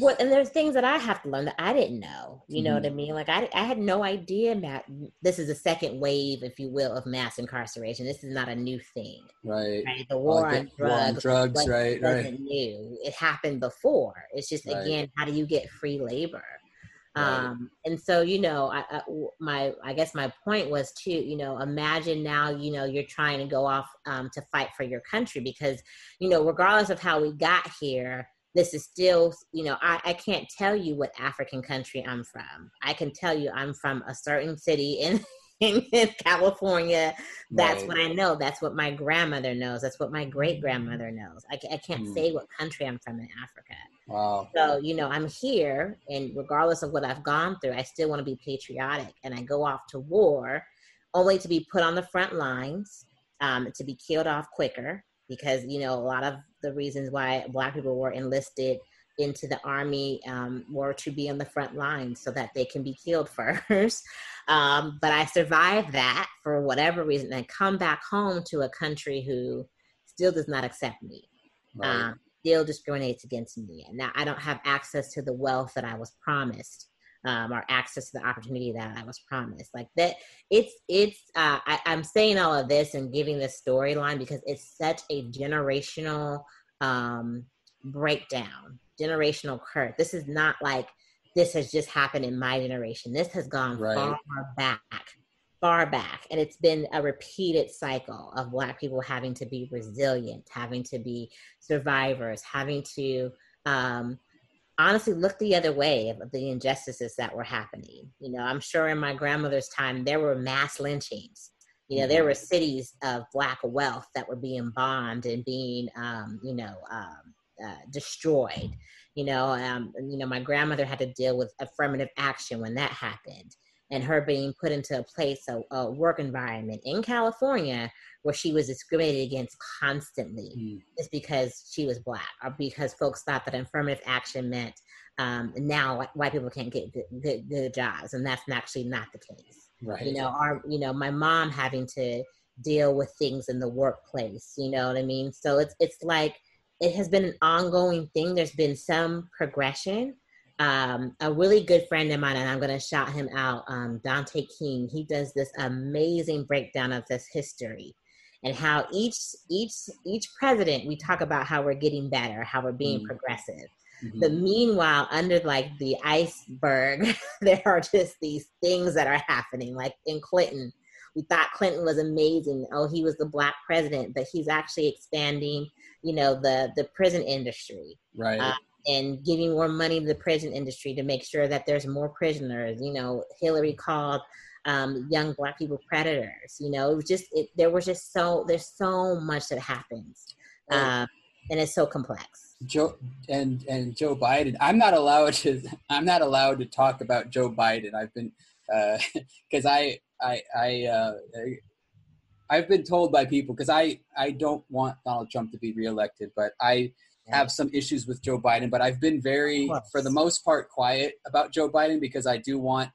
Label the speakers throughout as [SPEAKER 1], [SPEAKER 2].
[SPEAKER 1] Well, and there's things that I have to learn that I didn't know. You know
[SPEAKER 2] Mhm.
[SPEAKER 1] what I mean? Like I, I had no idea that this is a second wave, if you will, of mass incarceration. This is not a new thing,
[SPEAKER 2] Right.
[SPEAKER 1] right? The war
[SPEAKER 2] Like
[SPEAKER 1] on
[SPEAKER 2] the war on
[SPEAKER 1] drugs,
[SPEAKER 2] drugs, right, right.
[SPEAKER 1] new. It happened before. It's just
[SPEAKER 2] Right.
[SPEAKER 1] again, how do you get free labor?
[SPEAKER 2] Right.
[SPEAKER 1] Um, and so you know, I, I, my I guess my point was to you know imagine now you know you're trying to go off um, to fight for your country because you know regardless of how we got here, this is still you know I, I can't tell you what African country I'm from. I can tell you I'm from a certain city in in, California. That's
[SPEAKER 2] Right.
[SPEAKER 1] what I know. That's what my grandmother knows. That's what my great grandmother knows. I, I can't
[SPEAKER 2] Hmm.
[SPEAKER 1] say what country I'm from in Africa.
[SPEAKER 2] Wow.
[SPEAKER 1] So, you know, I'm here, and regardless of what I've gone through, I still want to be patriotic. And I go off to war only to be put on the front lines, um, to be killed off quicker, because, you know, a lot of the reasons why Black people were enlisted into the army um, were to be on the front lines so that they can be killed first. Um, but I survived that for whatever reason and come back home to a country who still does not accept me
[SPEAKER 2] Right.
[SPEAKER 1] um, still discriminates against me. And now I don't have access to the wealth that I was promised, um, or access to the opportunity that I was promised. Like that, it's it's. Uh, I, I'm saying all of this and giving this storyline because it's such a generational um, breakdown, generational curse. This is not like this has just happened in my generation. This has gone
[SPEAKER 2] Right.
[SPEAKER 1] far back far back and it's been a repeated cycle of black people having to be resilient having to be survivors having to um, honestly look the other way of the injustices that were happening. You know i'm sure in my grandmother's time there were mass lynchings. You know there were cities of black wealth that were being bombed and being um, you know um, uh, destroyed. You know um, you know my grandmother had to deal with affirmative action when that happened and her being put into a place, a, a work environment in California where she was discriminated against constantly
[SPEAKER 2] Mm.
[SPEAKER 1] just because she was black or because folks thought that affirmative action meant um, now white- people can't get good, good, good jobs. And that's actually not the case.
[SPEAKER 2] Right.
[SPEAKER 1] You know, our, you know, my mom having to deal with things in the workplace, you know what I mean? So it's, it's like, it has been an ongoing thing. There's been some progression, um, a really good friend of mine, and I'm going to shout him out, um, Dante King. He does this amazing breakdown of this history and how each each each president we talk about how we're getting better, how we're being
[SPEAKER 2] Mm.
[SPEAKER 1] progressive.
[SPEAKER 2] Mhm.
[SPEAKER 1] But meanwhile, under like the iceberg, there are just these things that are happening. Like in Clinton, we thought Clinton was amazing. Oh, he was the black president, but he's actually expanding, you know, the the prison industry
[SPEAKER 2] right.
[SPEAKER 1] uh, and giving more money to the prison industry to make sure that there's more prisoners. You know, Hillary called um, young black people predators. You know, it was just it, there was just so there's so much that happens,
[SPEAKER 2] Right.
[SPEAKER 1] um, and it's so complex.
[SPEAKER 2] Joe and and Joe Biden. I'm not allowed to. I'm not allowed to talk about Joe Biden. I've been because I I I uh, I've been told by people because I I don't want Donald Trump to be reelected, but I have some issues with Joe Biden. But I've been very, for the most part, quiet about Joe Biden because I do want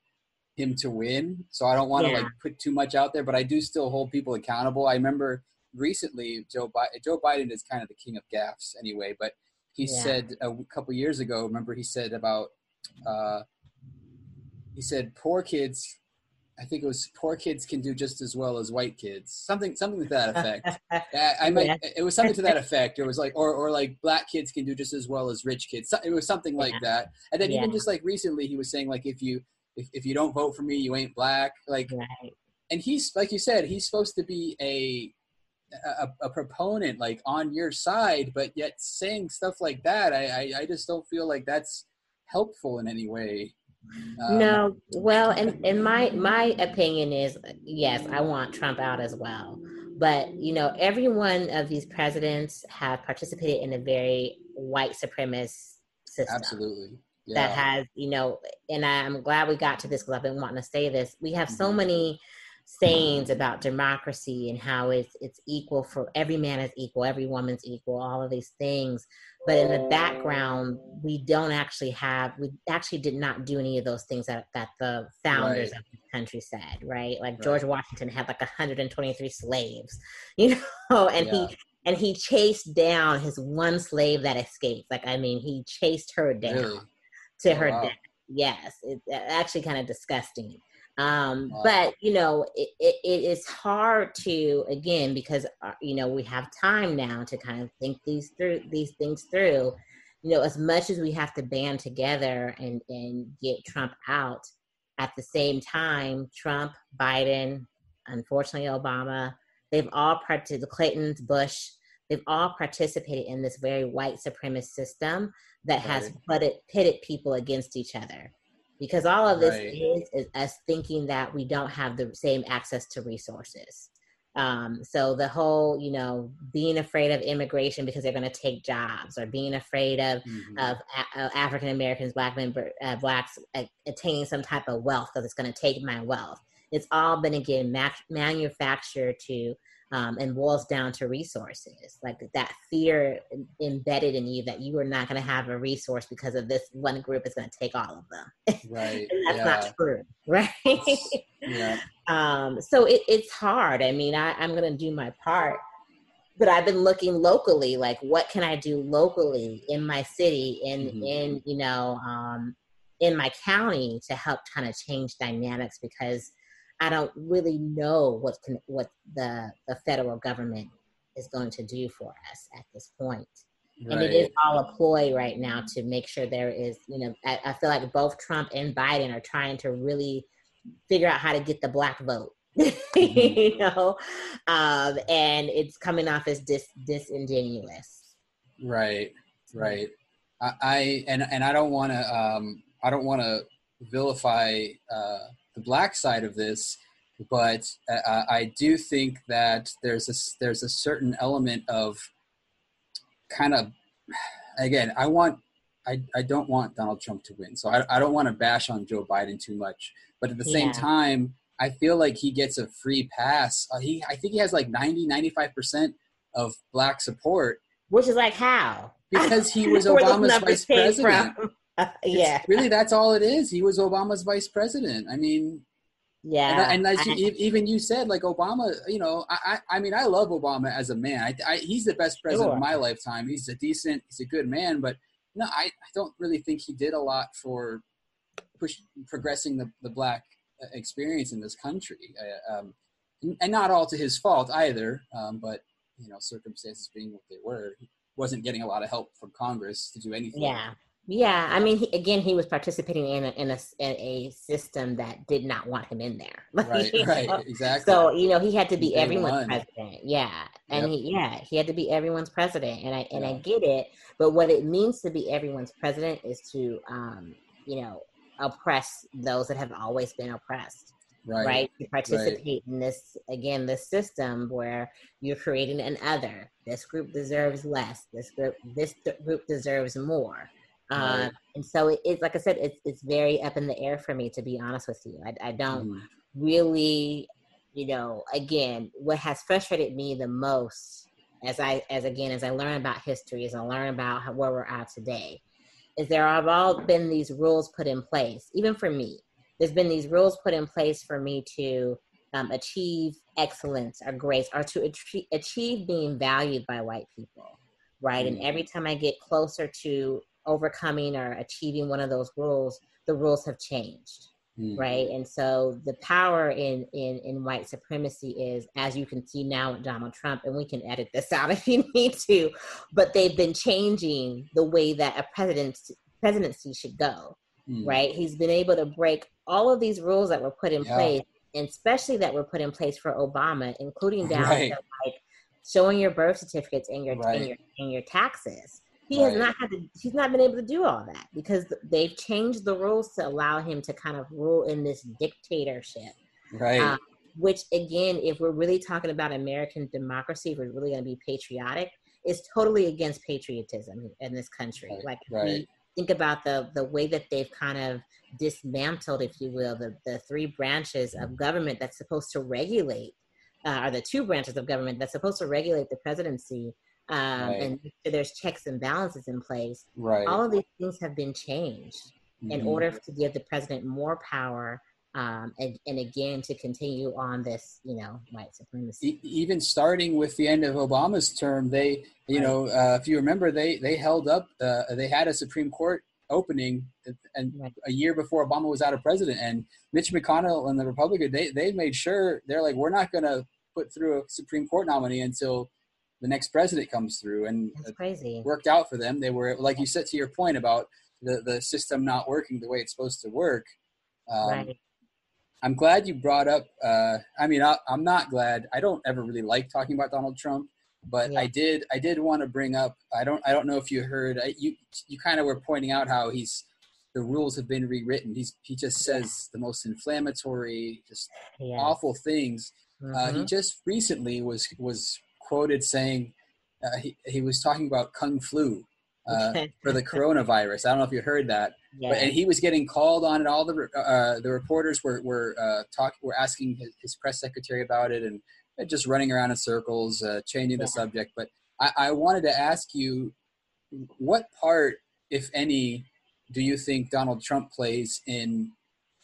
[SPEAKER 2] him to win. So I don't want to
[SPEAKER 1] Yeah.
[SPEAKER 2] like put too much out there, but I do still hold people accountable. I remember recently Joe Biden. Joe Biden is kind of the king of gaffes anyway, but he
[SPEAKER 1] Yeah.
[SPEAKER 2] said a couple years ago. Remember he said about uh, he said poor kids. I think it was poor kids can do just as well as white kids. Something something to that effect. Yeah, I might.
[SPEAKER 1] Yeah.
[SPEAKER 2] It was something to that effect. It was like, or or like black kids can do just as well as rich kids. It was something like
[SPEAKER 1] Yeah.
[SPEAKER 2] that. And then even just like recently, he was saying like, if you if, if you don't vote for me, you ain't black. Like,
[SPEAKER 1] right.
[SPEAKER 2] and he's like you said, he's supposed to be a a, a proponent like on your side, but yet saying stuff like that, I I, I just don't feel like that's helpful in any way. Um,
[SPEAKER 1] no, well, and and my my opinion is yes, I want Trump out as well. But you know, every one of these presidents have participated in a very white supremacist system.
[SPEAKER 2] absolutely. Yeah.
[SPEAKER 1] that has you know and i'm glad we got to this because i've been wanting to say this we have so
[SPEAKER 2] Mhm.
[SPEAKER 1] many sayings about democracy and how it's it's equal for every man is equal every woman's equal all of these things but in the background we don't actually have we actually did not do any of those things that, that the founders
[SPEAKER 2] Right.
[SPEAKER 1] of the country said right like
[SPEAKER 2] Right.
[SPEAKER 1] george washington had like 123 slaves you know and
[SPEAKER 2] Yeah.
[SPEAKER 1] he and he chased down his one slave that escaped like i mean he chased her down
[SPEAKER 2] Really?
[SPEAKER 1] to oh, her wow. death. Yes, it's actually kind of disgusting. Um, wow. But you know, it, it, it is hard to again because uh, you know we have time now to kind of think these through these things through. You know, as much as we have to band together and and get Trump out, at the same time, Trump, Biden, unfortunately Obama, they've all participated. The Clintons, Bush, they've all participated in this very white supremacist system that right. has putted, pitted people against each other because all of this right. is, is us thinking that we don't have the same access to resources. Um, so the whole, you know, being afraid of immigration because they're going to take jobs, or being afraid of mm-hmm. of a- African Americans, black men, uh, blacks uh, attaining some type of wealth because it's going to take my wealth. It's all been again ma- manufactured to um, and boils down to resources like that fear embedded in you that you are not going to have a resource because of this one group is going to take all of them
[SPEAKER 2] right
[SPEAKER 1] that's
[SPEAKER 2] yeah.
[SPEAKER 1] not true right
[SPEAKER 2] yeah
[SPEAKER 1] um, so it, it's hard i mean I, i'm going to do my part but i've been looking locally like what can i do locally in my city in mm-hmm. in you know um, in my county to help kind of change dynamics because I don't really know what can, what the the federal government is going to do for us at this point. Right. And it is all a ploy right now to make sure there is, you know, I, I, feel like both Trump and Biden are trying to really figure out how to get the black vote. Mm-hmm. you know, um, and it's coming off as dis disingenuous.
[SPEAKER 2] Right, right. I, I and and I don't want to um, I don't want to vilify uh, the black side of this, but uh, I do think that there's a there's a certain element of kind of again I want I, I don't want Donald Trump to win, so I, I don't want to bash on Joe Biden too much, but at the same yeah. time I feel like he gets a free pass. Uh, he I think he has like 90 95 percent of black support,
[SPEAKER 1] which is like how
[SPEAKER 2] because he was Obama's vice president.
[SPEAKER 1] yeah.
[SPEAKER 2] really, that's all it is. He was Obama's vice president. I mean,
[SPEAKER 1] yeah.
[SPEAKER 2] And, and as you, even you said, like Obama, you know, I, I mean, I love Obama as a man. I, I, he's the best president sure. of my lifetime. He's a decent, he's a good man, but no, I, I don't really think he did a lot for push progressing the, the black uh, experience in this country. Uh, um, and not all to his fault either, um, but you know, circumstances being what they were, he wasn't getting a lot of help from Congress to do anything.
[SPEAKER 1] Yeah. Yeah, I mean, he, again, he was participating in a, in a, in a system that did not want him in there.
[SPEAKER 2] right, right, exactly.
[SPEAKER 1] So you know, he had to be Day everyone's one. president. Yeah, and yep. he yeah he had to be everyone's president, and I and yeah. I get it. But what it means to be everyone's president is to um you know oppress those that have always been oppressed. Right. right to participate right. in this again this system where you're creating an other this group deserves less this group this group deserves more uh, and so it, it's like I said, it's it's very up in the air for me to be honest with you. I, I don't mm. really, you know, again, what has frustrated me the most as I as again as I learn about history, as I learn about how, where we're at today, is there have all been these rules put in place, even for me. There's been these rules put in place for me to um, achieve excellence or grace or to achieve, achieve being valued by white people right? Mm. And every time I get closer to overcoming or achieving one of those rules, the rules have changed. Mm. Right. And so the power in, in, in white supremacy is, as you can see now with Donald Trump, and we can edit this out if you need to, but they've been changing the way that a presidency, presidency should go. Mm. Right. He's been able to break all of these rules that were put in yeah. place, and especially that were put in place for Obama, including down right. to like showing your birth certificates and your, right. and your, and your taxes he right. has not had to he's not been able to do all that because they've changed the rules to allow him to kind of rule in this dictatorship
[SPEAKER 2] right uh,
[SPEAKER 1] which again if we're really talking about american democracy if we're really going to be patriotic is totally against patriotism in this country
[SPEAKER 2] right.
[SPEAKER 1] like
[SPEAKER 2] right.
[SPEAKER 1] we think about the the way that they've kind of dismantled if you will the, the three branches of government that's supposed to regulate uh, or the two branches of government that's supposed to regulate the presidency um, right. and there's checks and balances in place.
[SPEAKER 2] Right.
[SPEAKER 1] All of these things have been changed mm-hmm. in order to give the president more power. Um, and, and again, to continue on this, you know, white supremacy.
[SPEAKER 2] even starting with the end of Obama's term, they, you right. know, uh, if you remember, they they held up, uh, they had a Supreme Court opening, and right. a year before Obama was out of president, and Mitch McConnell and the Republican they they made sure they're like we're not going to put through a Supreme Court nominee until the next president comes through, and
[SPEAKER 1] That's crazy.
[SPEAKER 2] worked out for them. They were like you said to your point about the the system not working the way it's supposed to work. Um, right. I'm glad you brought up. Uh, I mean, I, am not glad. I don't ever really like talking about Donald Trump, but yeah. I did. I did want to bring up. I don't. I don't know if you heard. I, you you kind of were pointing out how he's the rules have been rewritten. He's he just says the most inflammatory, just yeah. awful things. Mm-hmm. Uh, he mm-hmm. just recently was was quoted saying uh, he he was talking about kung flu uh, for the coronavirus. I don't know if you heard that, yeah. but and he was getting called on it. All the uh, the reporters were were uh, talk were asking his, his, press secretary about it and just running around in circles, uh, changing the subject. But I, I wanted to ask you, what part, if any, do you think Donald Trump plays in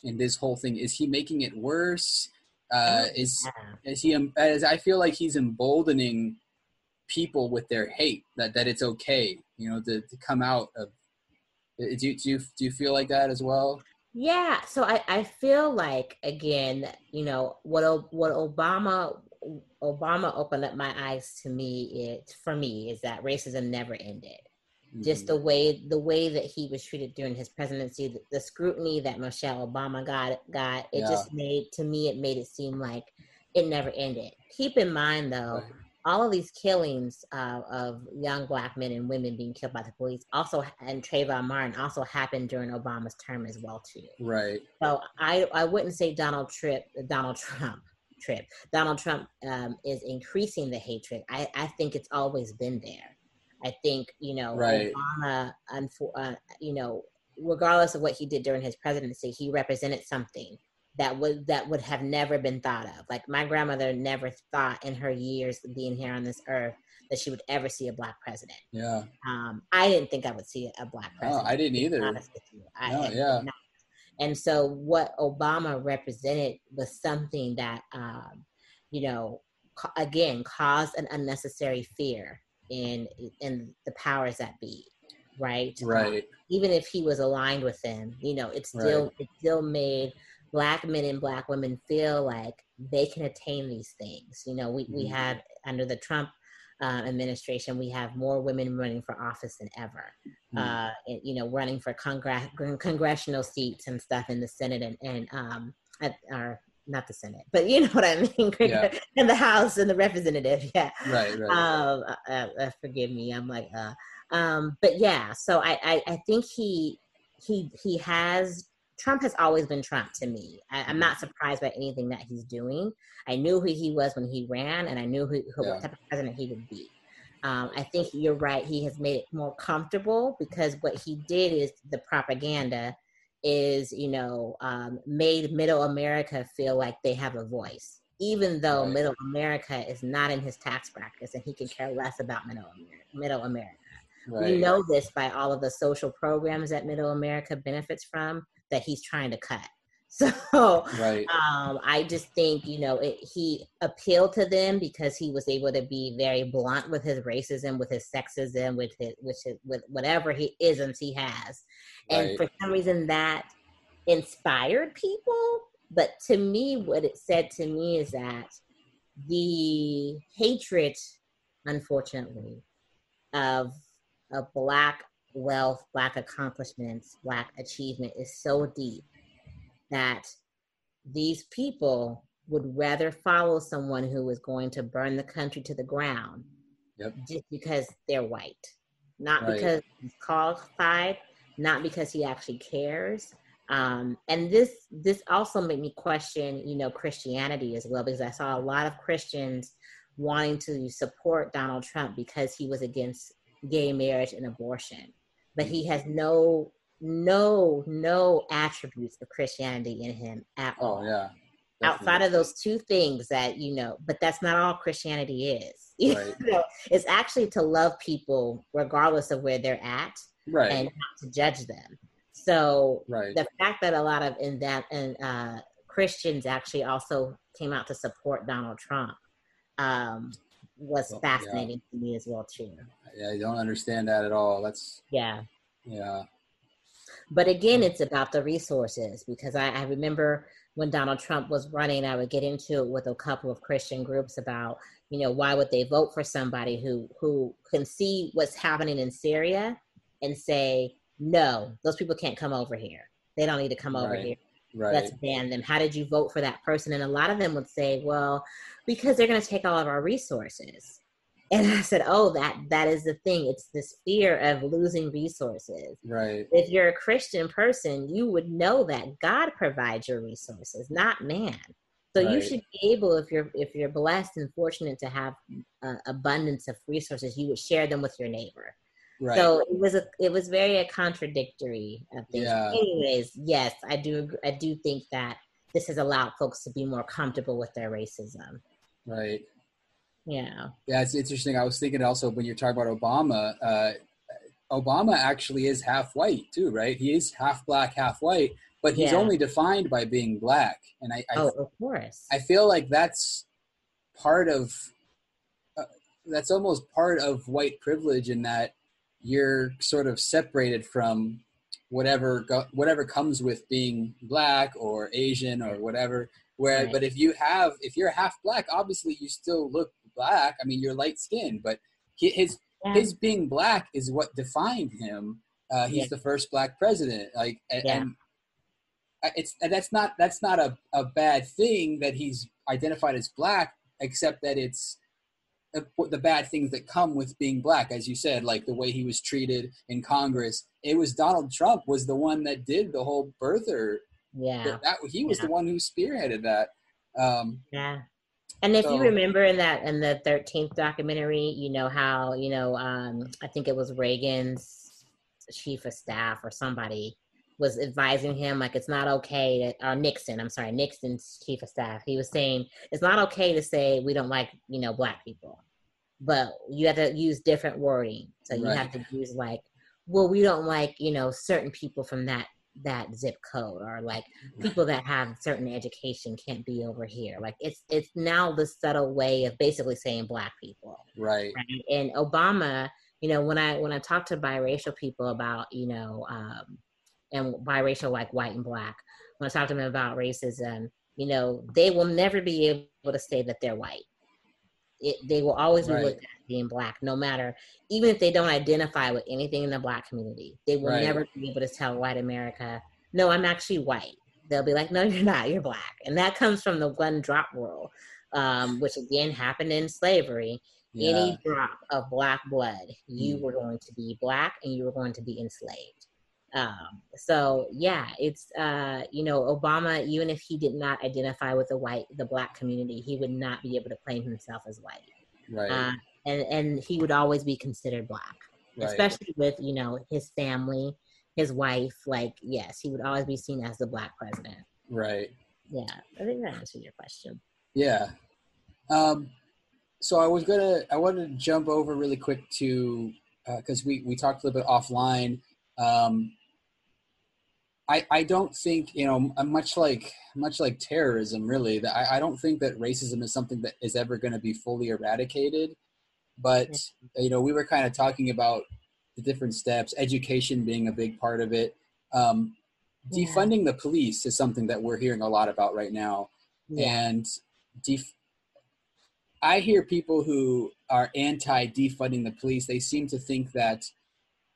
[SPEAKER 2] in this whole thing? Is he making it worse? Uh, oh, is is he? As I feel like he's emboldening people with their hate that that it's okay you know to, to come out of do you, do you do you feel like that as well
[SPEAKER 1] yeah so i i feel like again you know what what obama obama opened up my eyes to me it for me is that racism never ended mm-hmm. just the way the way that he was treated during his presidency the, the scrutiny that michelle obama got got it yeah. just made to me it made it seem like it never ended keep in mind though right all of these killings uh, of young black men and women being killed by the police also and Trayvon Martin also happened during Obama's term as well too.
[SPEAKER 2] Right.
[SPEAKER 1] So I I wouldn't say Donald Trip Donald Trump trip Donald Trump um, is increasing the hatred. I I think it's always been there. I think you know right. Obama, uh, you know, regardless of what he did during his presidency, he represented something that would that would have never been thought of. Like my grandmother never thought in her years being here on this earth that she would ever see a black president.
[SPEAKER 2] Yeah.
[SPEAKER 1] Um, I didn't think I would see a black president.
[SPEAKER 2] No, I didn't either. Honest with you. I no, yeah. Not.
[SPEAKER 1] And so what Obama represented was something that, um, you know, ca- again caused an unnecessary fear in in the powers that be right
[SPEAKER 2] right um,
[SPEAKER 1] even if he was aligned with them you know it still right. it still made black men and black women feel like they can attain these things. You know, we, we mm-hmm. have under the Trump uh, administration, we have more women running for office than ever. Mm-hmm. Uh, and, you know, running for congress, congressional seats and stuff in the Senate and, and um, at, or not the Senate, but you know what I mean, yeah. in the House and the Representative. Yeah,
[SPEAKER 2] right, right.
[SPEAKER 1] Um, uh, uh, forgive me, I'm like, uh, um, but yeah. So I, I, I think he, he, he has Trump has always been Trump to me. I, am not surprised by anything that he's doing. I knew who he was when he ran, and I knew who, who yeah. what type of president he would be. Um, I think you're right. He has made it more comfortable because what he did is the propaganda is, you know, um, made Middle America feel like they have a voice, even though right. Middle America is not in his tax brackets and he can care less about Middle America. Middle America. Right. We know this by all of the social programs that Middle America benefits from that he's trying to cut. So right. um, I just think, you know, it, he appealed to them because he was able to be very blunt with his racism, with his sexism, with his, with, his, with whatever he isms he has. And right. for some reason that inspired people. But to me, what it said to me is that the hatred, unfortunately, of a black wealth, Black accomplishments, Black achievement is so deep that these people would rather follow someone who is going to burn the country to the ground
[SPEAKER 2] yep.
[SPEAKER 1] just because they're white. Not right. because he's qualified, not because he actually cares. Um, and this this also made me question, you know, Christianity as well, because I saw a lot of Christians wanting to support Donald Trump because he was against gay marriage and abortion but he has no no no attributes of Christianity in him at oh, all.
[SPEAKER 2] Oh yeah.
[SPEAKER 1] Definitely. Outside of those two things that you know, but that's not all Christianity is. Right. you know, it's actually to love people regardless of where they're at,
[SPEAKER 2] right.
[SPEAKER 1] and not to judge them. So
[SPEAKER 2] right.
[SPEAKER 1] the fact that a lot of in that and uh, Christians actually also came out to support Donald Trump um, was well, fascinating yeah. to me as well too.
[SPEAKER 2] Yeah, I don't understand that at all. That's
[SPEAKER 1] yeah,
[SPEAKER 2] yeah.
[SPEAKER 1] But again, it's about the resources because I, I remember when Donald Trump was running, I would get into it with a couple of Christian groups about, you know, why would they vote for somebody who who can see what's happening in Syria and say, no, those people can't come over here. They don't need to come over
[SPEAKER 2] Right.
[SPEAKER 1] here.
[SPEAKER 2] Right.
[SPEAKER 1] Let's ban them. How did you vote for that person? And a lot of them would say, well, because they're going to take all of our resources. And I said, oh, that that is the thing. It's this fear of losing resources
[SPEAKER 2] right.
[SPEAKER 1] if you're a Christian person, you would know that God provides your resources, not man. So you should be able, if you're if you're blessed and fortunate to have uh, abundance of resources, you would share them with your neighbor.
[SPEAKER 2] Right.
[SPEAKER 1] So it was a it was very a contradictory of things.
[SPEAKER 2] Yeah.
[SPEAKER 1] Anyways, yes, I do I do think that this has allowed folks to be more comfortable with their racism.
[SPEAKER 2] right.
[SPEAKER 1] Yeah.
[SPEAKER 2] Yeah, it's interesting. I was thinking also when you're talking about Obama, uh, Obama actually is half white too, right? He is half black, half white, but he's
[SPEAKER 1] Yeah.
[SPEAKER 2] only defined by being black. And I, I,
[SPEAKER 1] Oh, of course.
[SPEAKER 2] I feel like that's part of, uh, that's almost part of white privilege in that you're sort of separated from whatever go, whatever comes with being black or Asian or whatever. Where,
[SPEAKER 1] Right.
[SPEAKER 2] but if you have, if you're half black, obviously you still look black. I mean, you're light skinned, but he, his
[SPEAKER 1] Yeah.
[SPEAKER 2] his being black is what defined him. Uh, he's
[SPEAKER 1] Yeah.
[SPEAKER 2] the first black president. Like, and,
[SPEAKER 1] Yeah.
[SPEAKER 2] and it's and that's not that's not a, a bad thing that he's identified as black, except that it's the, the bad things that come with being black, as you said, like the way he was treated in Congress. It was Donald Trump was the one that did the whole birther.
[SPEAKER 1] yeah.
[SPEAKER 2] That, that he was
[SPEAKER 1] Yeah.
[SPEAKER 2] the one who spearheaded that. Um,
[SPEAKER 1] Yeah. And if
[SPEAKER 2] So-
[SPEAKER 1] you remember in that in the thirteenth documentary, you know how, you know, um, I think it was Reagan's chief of staff or somebody was advising him like it's not okay to, or Nixon, I'm sorry, Nixon's chief of staff. He was saying it's not okay to say we don't like, you know, black people. But you have to use different wording. So you have to use like, well, we don't like, you know, certain people from that that zip code or like people that have certain education can't be over here. Like it's it's now the subtle way of basically saying black people.
[SPEAKER 2] right.
[SPEAKER 1] Right? And Obama, you know, when I when I talk to biracial people about, you know, um, and biracial like white and black, when I talk to them about racism, you know, they will never be able to say that they're white. It, they will always be
[SPEAKER 2] Right.
[SPEAKER 1] looked at being black, no matter even if they don't identify with anything in the black community. They will
[SPEAKER 2] Right.
[SPEAKER 1] never be able to tell white America, "No, I'm actually white." They'll be like, "No, you're not. You're black," and that comes from the one drop rule, um, which again happened in slavery.
[SPEAKER 2] Yeah.
[SPEAKER 1] Any drop of black blood, you
[SPEAKER 2] Mm.
[SPEAKER 1] were going to be black, and you were going to be enslaved. Um, so yeah, it's uh, you know Obama. Even if he did not identify with the white, the black community, he would not be able to claim himself as white,
[SPEAKER 2] right.
[SPEAKER 1] uh, and and he would always be considered black,
[SPEAKER 2] right.
[SPEAKER 1] especially with you know his family, his wife. Like yes, he would always be seen as the black president.
[SPEAKER 2] right.
[SPEAKER 1] Yeah, I think that answered your question.
[SPEAKER 2] Yeah. Um, so I was gonna, I wanted to jump over really quick to, because we we talked a little bit offline. Um, I I don't think you know uh, much like much like terrorism really that I, I don't think that racism is something that is ever going to be fully eradicated. But you know we were kind of talking about the different steps, education being a big part of it. Um,
[SPEAKER 1] Yeah.
[SPEAKER 2] defunding the police is something that we're hearing a lot about right now
[SPEAKER 1] Yeah,
[SPEAKER 2] and def- I hear people who are anti defunding the police. They seem to think that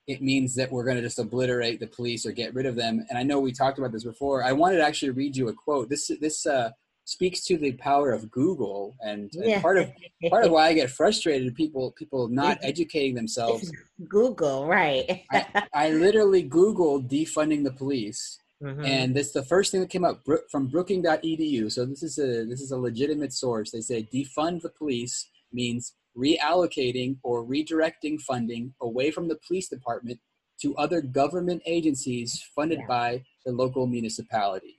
[SPEAKER 2] it means that we're going to just obliterate the police or get rid of them. And I know we talked about this before. I wanted to actually read you a quote. This this uh, speaks to the power of Google, and, and
[SPEAKER 1] yeah.
[SPEAKER 2] part of part of why I get frustrated people people not educating themselves.
[SPEAKER 1] Google, right?
[SPEAKER 2] I, I literally Googled defunding the police,
[SPEAKER 1] Mhm.
[SPEAKER 2] and this the first thing that came up Brook- from Brooking.edu. So this is a this is a legitimate source. They say defund the police means reallocating or redirecting funding away from the police department to other government agencies funded
[SPEAKER 1] Yeah.
[SPEAKER 2] by the local municipality.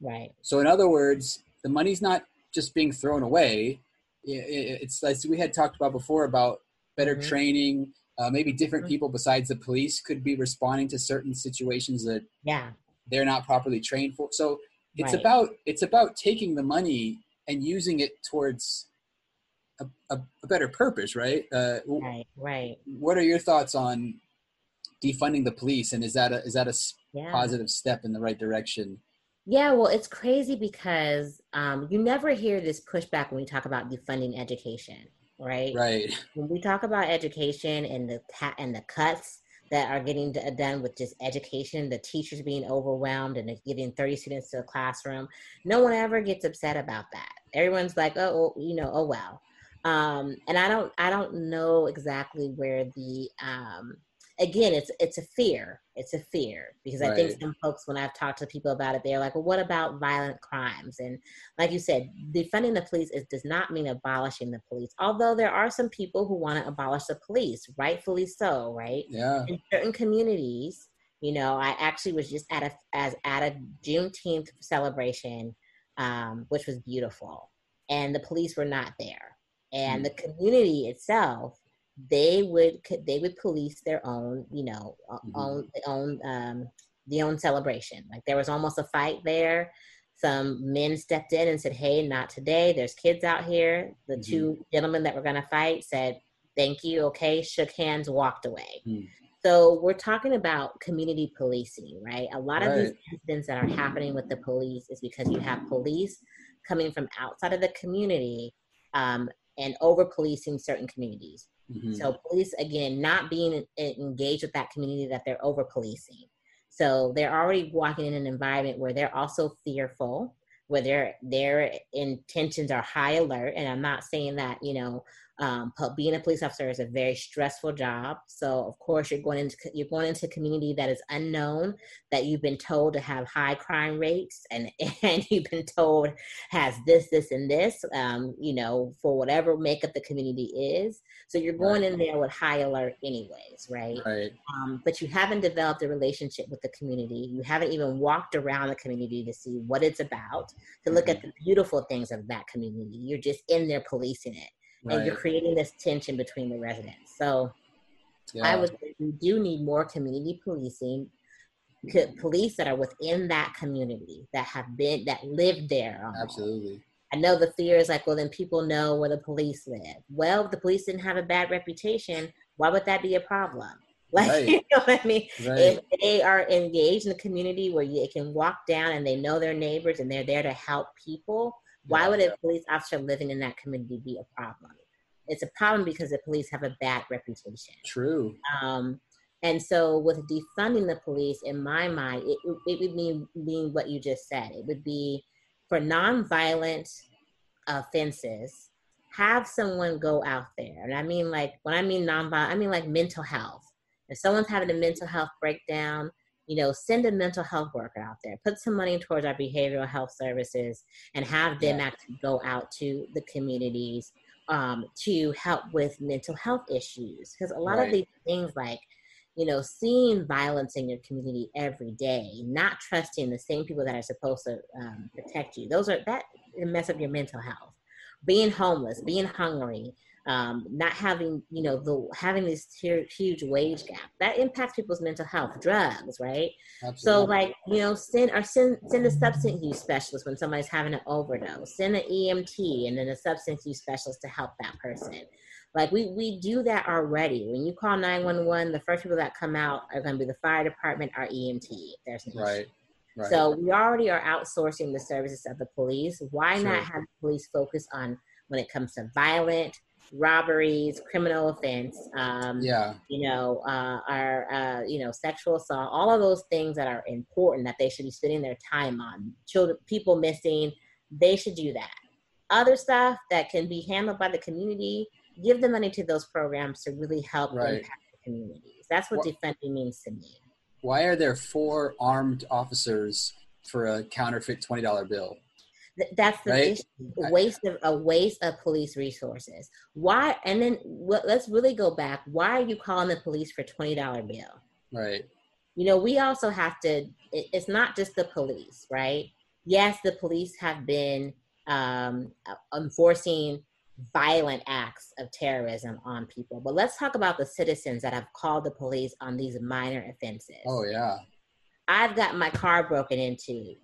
[SPEAKER 1] right.
[SPEAKER 2] So in other words, the money's not just being thrown away. It's like we had talked about before about better
[SPEAKER 1] Mhm.
[SPEAKER 2] training. Uh, maybe different
[SPEAKER 1] Mhm.
[SPEAKER 2] people besides the police could be responding to certain situations that
[SPEAKER 1] Yeah.
[SPEAKER 2] they're not properly trained for. So it's
[SPEAKER 1] Right.
[SPEAKER 2] about it's about taking the money and using it towards a, a, a better purpose, right? Uh,
[SPEAKER 1] Right. Right.
[SPEAKER 2] What are your thoughts on defunding the police, and is that a, is that a yeah. positive step in the right direction.
[SPEAKER 1] Yeah, well, it's crazy because um, you never hear this pushback when we talk about defunding education, right?
[SPEAKER 2] Right.
[SPEAKER 1] When we talk about education and the and the cuts that are getting done with just education, the teachers being overwhelmed and getting 30 students to a classroom, no one ever gets upset about that. Everyone's like, oh, you know, oh well. Um, and I don't, I don't know exactly where the um, again, it's it's a fear. It's a fear because right. I think some folks, when I've talked to people about it, they're like, "Well, what about violent crimes?" And like you said, defunding the police is, does not mean abolishing the police. Although there are some people who want to abolish the police, rightfully so, right?
[SPEAKER 2] Yeah.
[SPEAKER 1] In certain communities, you know, I actually was just at a as at a Juneteenth celebration, um, which was beautiful, and the police were not there, and mm. the community itself they would they would police their own you know mm-hmm. own own um the own celebration. Like there was almost a fight there. Some men stepped in and said hey not today. There's kids out here. The mm-hmm. two gentlemen that were going to fight said thank you. Okay. Shook hands walked away. Mm. so we're talking about community policing right? A lot right. of these incidents that are happening with the police is because you have police coming from outside of the community um, and over policing certain communities Mm-hmm. So police again not being engaged with that community that they're over policing. So they're already walking in an environment where they're also fearful, where their their intentions are high alert. And I'm not saying that you know um, being a police officer is a very stressful job. So of course you're going into you're going into a community that is unknown, that you've been told to have high crime rates, and and you've been told has this, this, and this. Um, you know, for whatever makeup the community is. So you're going in there with high alert, anyways, right?
[SPEAKER 2] Right.
[SPEAKER 1] Um, but you haven't developed a relationship with the community. You haven't even walked around the community to see what it's about, to look mm-hmm. at the beautiful things of that community. You're just in there policing it right. and you're creating this tension between the residents. So yeah. I would say we do need more community policing, police that are within that community that have been that live there.
[SPEAKER 2] Almost. Absolutely.
[SPEAKER 1] I know the fear is like, well, then people know where the police live. Well, if the police didn't have a bad reputation, why would that be a problem? Like, right. you know what I mean? Right. If they are engaged in the community where they can walk down and they know their neighbors and they're there to help people, why would a police officer living in that community be a problem? It's a problem because the police have a bad reputation.
[SPEAKER 2] True.
[SPEAKER 1] Um, and so, with defunding the police, in my mind, it, it would mean, mean what you just said. It would be for nonviolent offenses, have someone go out there. And I mean, like, when I mean nonviolent, I mean like mental health. If someone's having a mental health breakdown, you know, send a mental health worker out there, put some money towards our behavioral health services, and have them yeah. actually go out to the communities um, to help with mental health issues. Because a lot right. of these things, like, you know, seeing violence in your community every day, not trusting the same people that are supposed to um, protect you, those are that mess up your mental health. Being homeless, being hungry, um, not having you know the having this huge wage gap that impacts people's mental health drugs right Absolutely. so like you know send or send send a substance use specialist when somebody's having an overdose send an emt and then a substance use specialist to help that person like we we do that already when you call 911 the first people that come out are going to be the fire department or emt there's
[SPEAKER 2] an right issue. Right.
[SPEAKER 1] So we already are outsourcing the services of the police. Why sure. not have the police focus on when it comes to violent, robberies, criminal offense, um,
[SPEAKER 2] yeah,
[SPEAKER 1] you know, uh, are uh, you know, sexual assault, all of those things that are important that they should be spending their time on. Children, people missing, they should do that. Other stuff that can be handled by the community, give the money to those programs to really help right. impact the communities. That's what, what defunding means to me.
[SPEAKER 2] Why are there four armed officers for a counterfeit twenty dollar bill?
[SPEAKER 1] That's the right? issue. waste of a waste of police resources. Why? And then well, let's really go back. Why are you calling the police for twenty dollar bill?
[SPEAKER 2] Right.
[SPEAKER 1] You know, we also have to. It, it's not just the police, right? Yes, the police have been um, enforcing violent acts of terrorism on people, but let's talk about the citizens that have called the police on these minor offenses.
[SPEAKER 2] Oh yeah.
[SPEAKER 1] I've got my car broken into.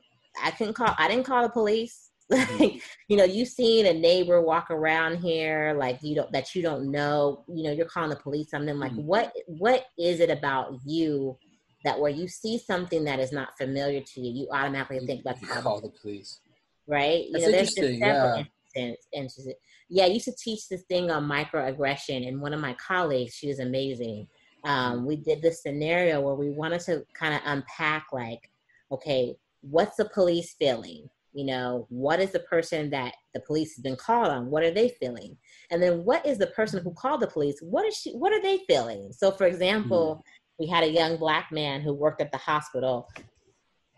[SPEAKER 1] I couldn't call. I didn't call the police. Mm-hmm. like you know, you've seen a neighbor walk around here like you don't that you don't know. You know, you're calling the police on them. Like, mm-hmm. what what is it about you that where you see something that is not familiar to you, you automatically think that's
[SPEAKER 2] call the police.
[SPEAKER 1] Right?
[SPEAKER 2] That's
[SPEAKER 1] you know,
[SPEAKER 2] interesting. Yeah.
[SPEAKER 1] Instances, yeah, I used to teach this thing on microaggression, and one of my colleagues, she was amazing. Um, we did this scenario where we wanted to kind of unpack, like, okay, what's the police feeling? You know, what is the person that the police has been called on? What are they feeling? And then what is the person who called the police? What is she? What are they feeling? So, for example, mm we had a young black man who worked at the hospital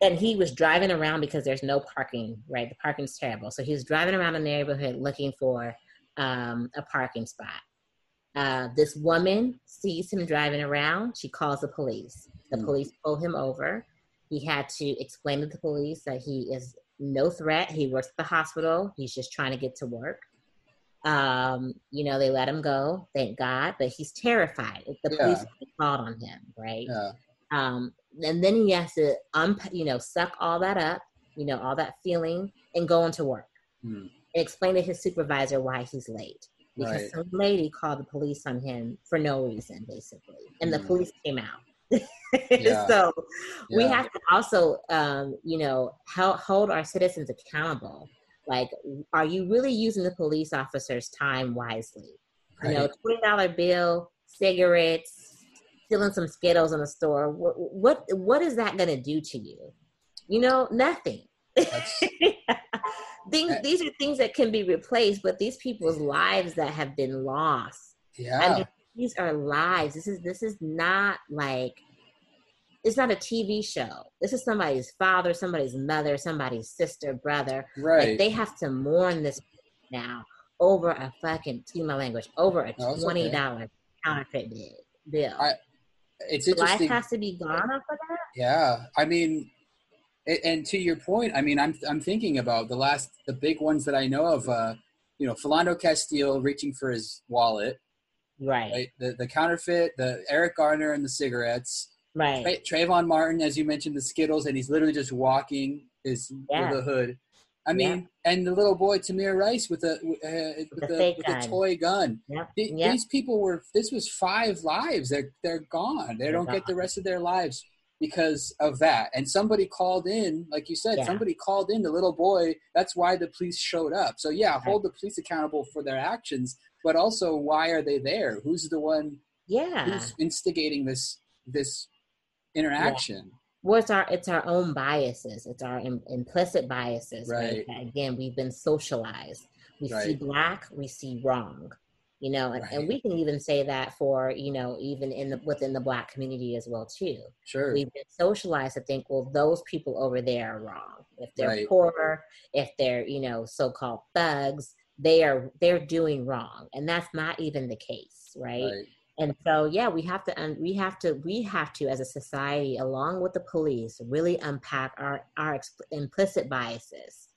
[SPEAKER 1] and he was driving around because there's no parking right the parking's terrible so he was driving around the neighborhood looking for um, a parking spot uh, this woman sees him driving around she calls the police the mm. police pull him over he had to explain to the police that he is no threat he works at the hospital he's just trying to get to work um, you know, they let him go, thank God, but he's terrified. The yeah. police called on him, right? Yeah. Um, and then he has to, um, you know, suck all that up, you know, all that feeling, and go into work. Hmm. And explain to his supervisor why he's late because right. some lady called the police on him for no reason, basically, and the hmm. police came out. yeah. so yeah. we have to also, um, you know, help hold our citizens accountable like, are you really using the police officer's time wisely? Right. You know, twenty dollar bill, cigarettes, stealing some Skittles in the store. What what what is that going to do to you? You know, nothing. things these are things that can be replaced, but these people's lives that have been lost.
[SPEAKER 2] Yeah. I mean,
[SPEAKER 1] these are lives. This is this is not like it's not a TV show. This is somebody's father, somebody's mother, somebody's sister, brother.
[SPEAKER 2] Right.
[SPEAKER 1] Like they have to mourn this now over a fucking, excuse my language, over a no, twenty dollar okay. counterfeit bill.
[SPEAKER 2] I, it's interesting.
[SPEAKER 1] Life has to be gone off of that.
[SPEAKER 2] Yeah, I mean, and to your point, I mean, I'm I'm thinking about the last, the big ones that I know of. Uh, you know, Philando Castile reaching for his wallet.
[SPEAKER 1] Right. right.
[SPEAKER 2] The the counterfeit, the Eric Garner and the cigarettes.
[SPEAKER 1] Right.
[SPEAKER 2] Tra- Trayvon Martin, as you mentioned, the Skittles, and he's literally just walking his yeah. with a hood. I mean, yeah. and the little boy Tamir Rice with a uh, with, the, with a toy gun.
[SPEAKER 1] Yep.
[SPEAKER 2] Th-
[SPEAKER 1] yep.
[SPEAKER 2] These people were. This was five lives. They're they're gone. They they're don't gone. get the rest of their lives because of that. And somebody called in, like you said, yeah. somebody called in the little boy. That's why the police showed up. So yeah, right. hold the police accountable for their actions, but also why are they there? Who's the one?
[SPEAKER 1] Yeah.
[SPEAKER 2] Who's instigating this this interaction. Yeah.
[SPEAKER 1] Well, it's our it's our own biases. It's our Im- implicit biases.
[SPEAKER 2] Right.
[SPEAKER 1] right. Again, we've been socialized. We right. see black, we see wrong. You know, and, right. and we can even say that for you know even in the within the black community as well too.
[SPEAKER 2] Sure.
[SPEAKER 1] We've been socialized to think, well, those people over there are wrong. If they're poor, if they're you know so-called thugs, they are they're doing wrong, and that's not even the case, right? and so yeah we have to um, we have to we have to as a society along with the police really unpack our our implicit biases.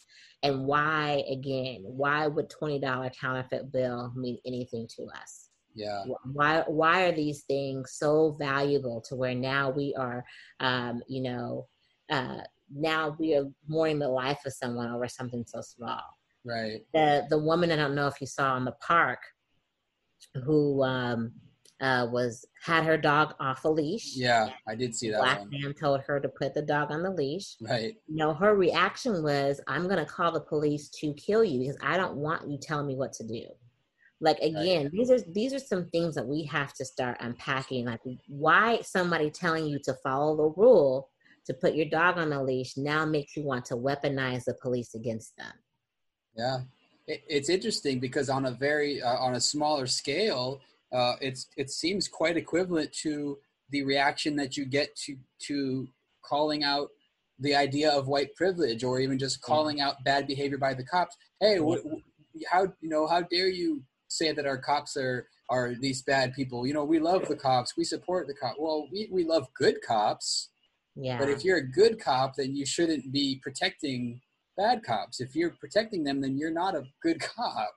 [SPEAKER 1] And why again why would $20 counterfeit bill mean anything to us?
[SPEAKER 2] Yeah.
[SPEAKER 1] Why why are these things so valuable to where now we are um, you know uh, now we are mourning the life of someone over something so small
[SPEAKER 2] right
[SPEAKER 1] the the woman i don't know if you saw in the park who um uh, was had her dog off a leash.
[SPEAKER 2] Yeah, I did see that.
[SPEAKER 1] Black
[SPEAKER 2] one.
[SPEAKER 1] man told her to put the dog on the leash.
[SPEAKER 2] Right.
[SPEAKER 1] You know, her reaction was, "I'm going to call the police to kill you because I don't want you telling me what to do." Like again, right. these are these are some things that we have to start unpacking. Like why somebody telling you to follow the rule to put your dog on a leash now makes you want to weaponize the police against them.
[SPEAKER 2] Yeah, it, it's interesting because on a very uh, on a smaller scale uh, it's it seems quite equivalent to the reaction that you get to to calling out the idea of white privilege or even just calling out bad behavior by the cops. Hey wh- how you know how dare you say that our cops are are these bad people? You know we love the cops. We support the cops well we, we love good cops.
[SPEAKER 1] Yeah.
[SPEAKER 2] But if you're a good cop then you shouldn't be protecting bad cops. If you're protecting them then you're not a good cop